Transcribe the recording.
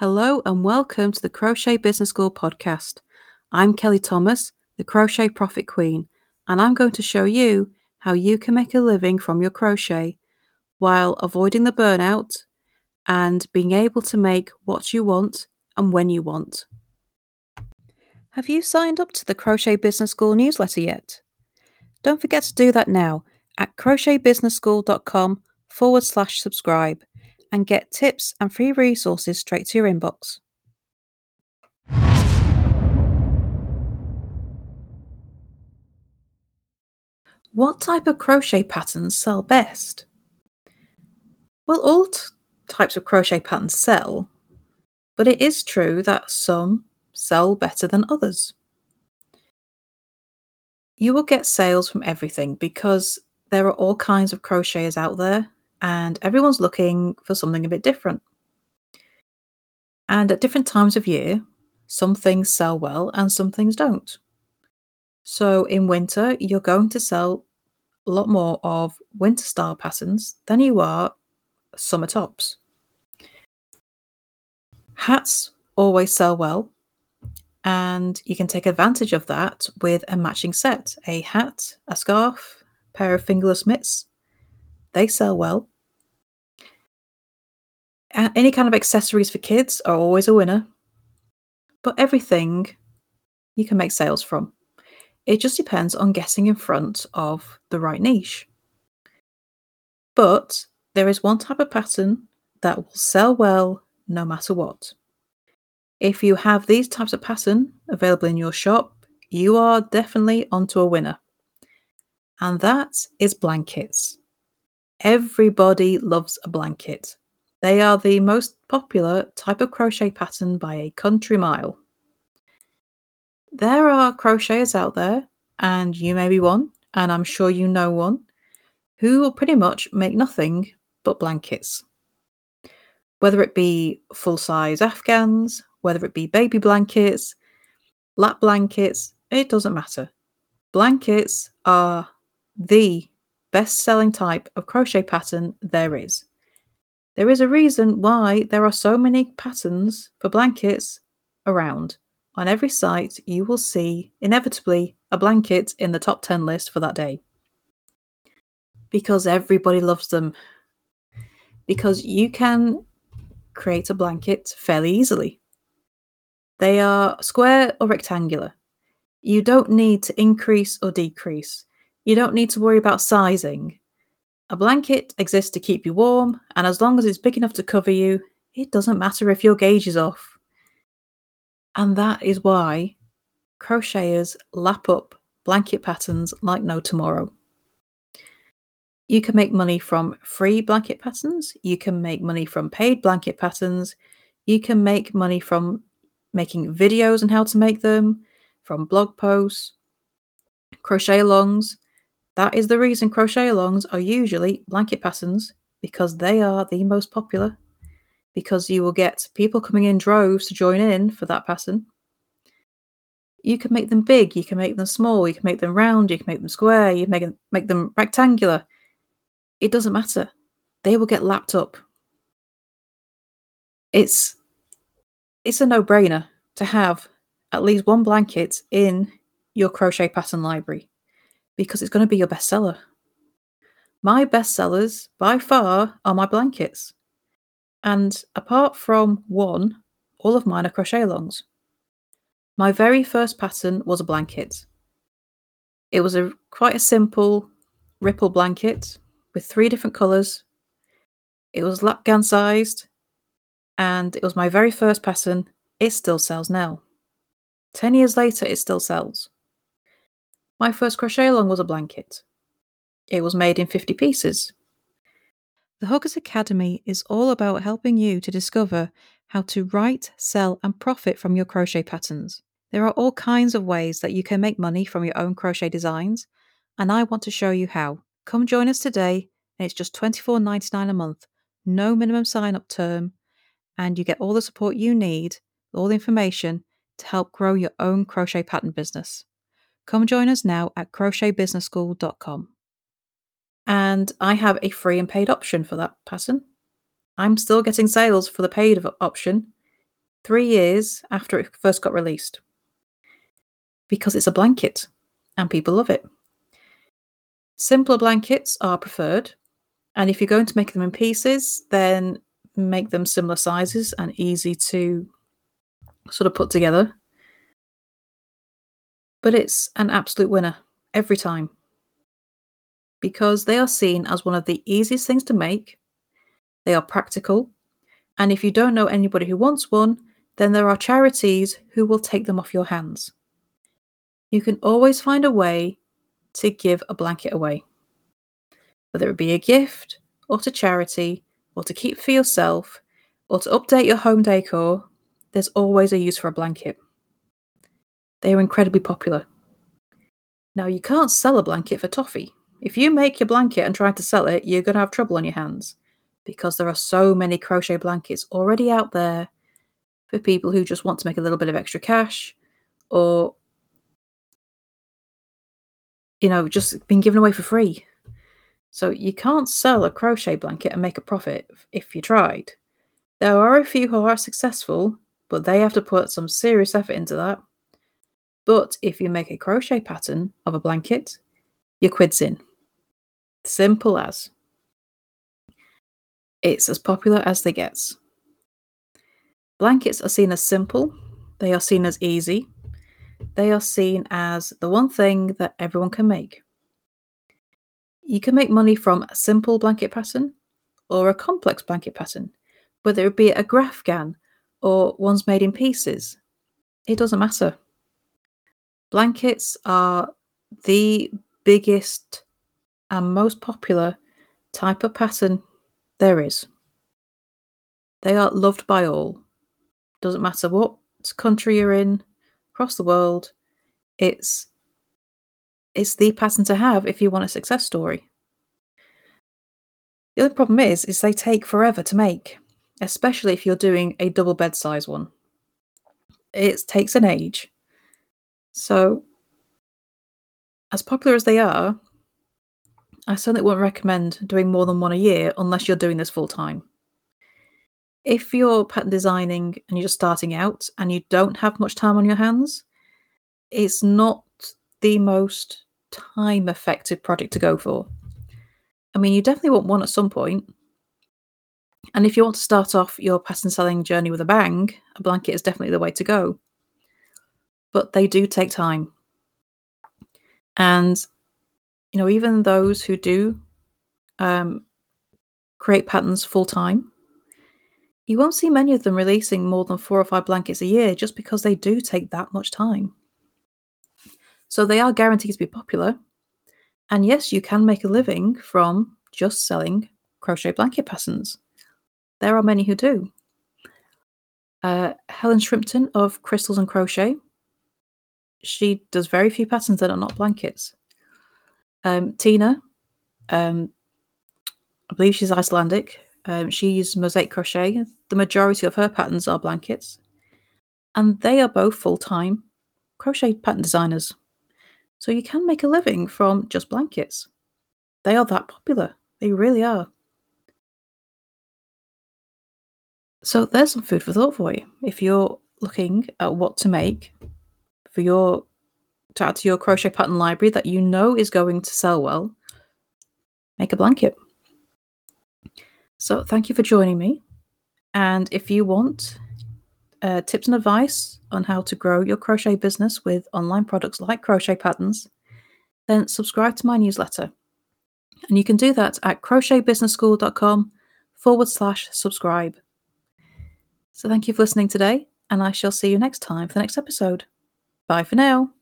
Hello and welcome to the Crochet Business School podcast. I'm Kelly Thomas, the Crochet Profit Queen, and I'm going to show you how you can make a living from your crochet while avoiding the burnout and being able to make what you want and when you want. Have you signed up to the Crochet Business School newsletter yet? Don't forget to do that now at crochetbusinessschool.com forward slash subscribe and get tips and free resources straight to your inbox. What type of crochet patterns sell best? Well, all t- types of crochet patterns sell, but it is true that some sell better than others. You will get sales from everything because there are all kinds of crocheters out there and everyone's looking for something a bit different. And at different times of year, some things sell well and some things don't. So in winter, you're going to sell a lot more of winter style patterns than you are summer tops. Hats always sell well, and you can take advantage of that with a matching set a hat, a scarf, pair of fingerless mitts. They sell well. Any kind of accessories for kids are always a winner, but everything you can make sales from. It just depends on getting in front of the right niche. But there is one type of pattern that will sell well no matter what. If you have these types of pattern available in your shop, you are definitely onto a winner. And that is blankets. Everybody loves a blanket. They are the most popular type of crochet pattern by a country mile. There are crocheters out there, and you may be one, and I'm sure you know one, who will pretty much make nothing but blankets. Whether it be full size afghans, whether it be baby blankets, lap blankets, it doesn't matter. Blankets are the best selling type of crochet pattern there is. There is a reason why there are so many patterns for blankets around. On every site, you will see inevitably a blanket in the top 10 list for that day. Because everybody loves them. Because you can create a blanket fairly easily. They are square or rectangular. You don't need to increase or decrease. You don't need to worry about sizing. A blanket exists to keep you warm, and as long as it's big enough to cover you, it doesn't matter if your gauge is off. And that is why crocheters lap up blanket patterns like no tomorrow. You can make money from free blanket patterns, you can make money from paid blanket patterns, you can make money from making videos on how to make them, from blog posts, crochet alongs. That is the reason crochet alongs are usually blanket patterns because they are the most popular because you will get people coming in droves to join in for that pattern. You can make them big, you can make them small, you can make them round, you can make them square, you can make make them rectangular. It doesn't matter. They will get lapped up. It's it's a no-brainer to have at least one blanket in your crochet pattern library because it's going to be your bestseller. My bestsellers by far are my blankets. And apart from one, all of mine are crochet alongs. My very first pattern was a blanket. It was a quite a simple ripple blanket with three different colours. It was lapgan sized and it was my very first pattern. It still sells now. 10 years later, it still sells. My first crochet along was a blanket. It was made in 50 pieces the Hookers Academy is all about helping you to discover how to write, sell, and profit from your crochet patterns. There are all kinds of ways that you can make money from your own crochet designs, and I want to show you how. Come join us today, and it's just $24.99 a month, no minimum sign up term, and you get all the support you need, all the information to help grow your own crochet pattern business. Come join us now at crochetbusinessschool.com and I have a free and paid option for that pattern. I'm still getting sales for the paid option, three years after it first got released because it's a blanket and people love it. Simpler blankets are preferred, and if you're going to make them in pieces, then make them similar sizes and easy to sort of put together. But it's an absolute winner every time because they are seen as one of the easiest things to make. They are practical, and if you don't know anybody who wants one, then there are charities who will take them off your hands. You can always find a way to give a blanket away, whether it be a gift or to charity or to keep for yourself or to update your home decor. There's always a use for a blanket. They are incredibly popular. Now, you can't sell a blanket for toffee. If you make your blanket and try to sell it, you're going to have trouble on your hands because there are so many crochet blankets already out there for people who just want to make a little bit of extra cash or you know just being given away for free so you can't sell a crochet blanket and make a profit if you tried there are a few who are successful but they have to put some serious effort into that but if you make a crochet pattern of a blanket your quid's in simple as it's as popular as they gets Blankets are seen as simple, they are seen as easy, they are seen as the one thing that everyone can make. You can make money from a simple blanket pattern or a complex blanket pattern, whether it be a Graphghan or ones made in pieces. It doesn't matter. Blankets are the biggest and most popular type of pattern there is. They are loved by all. Doesn't matter what country you're in, across the world, it's it's the pattern to have if you want a success story. The other problem is, is they take forever to make, especially if you're doing a double bed size one. It takes an age. So, as popular as they are, I certainly wouldn't recommend doing more than one a year unless you're doing this full time if you're pattern designing and you're just starting out and you don't have much time on your hands, it's not the most time effective project to go for. I mean, you definitely want one at some point. And if you want to start off your pattern selling journey with a bang, a blanket is definitely the way to go. But they do take time. And, you know, even those who do um, create patterns full time, you won't see many of them releasing more than four or five blankets a year just because they do take that much time. So they are guaranteed to be popular. And yes, you can make a living from just selling crochet blanket patterns. There are many who do. Uh, Helen Shrimpton of Crystals and Crochet, she does very few patterns that are not blankets. Um, Tina, um, I believe she's Icelandic. Um, she uses mosaic crochet. The majority of her patterns are blankets. And they are both full time crochet pattern designers. So you can make a living from just blankets. They are that popular. They really are. So there's some food for thought for you. If you're looking at what to make for your to add to your crochet pattern library that you know is going to sell well, make a blanket. So thank you for joining me. And if you want uh, tips and advice on how to grow your crochet business with online products like crochet patterns, then subscribe to my newsletter. And you can do that at crochetbusinessschool.com forward slash subscribe. So thank you for listening today, and I shall see you next time for the next episode. Bye for now.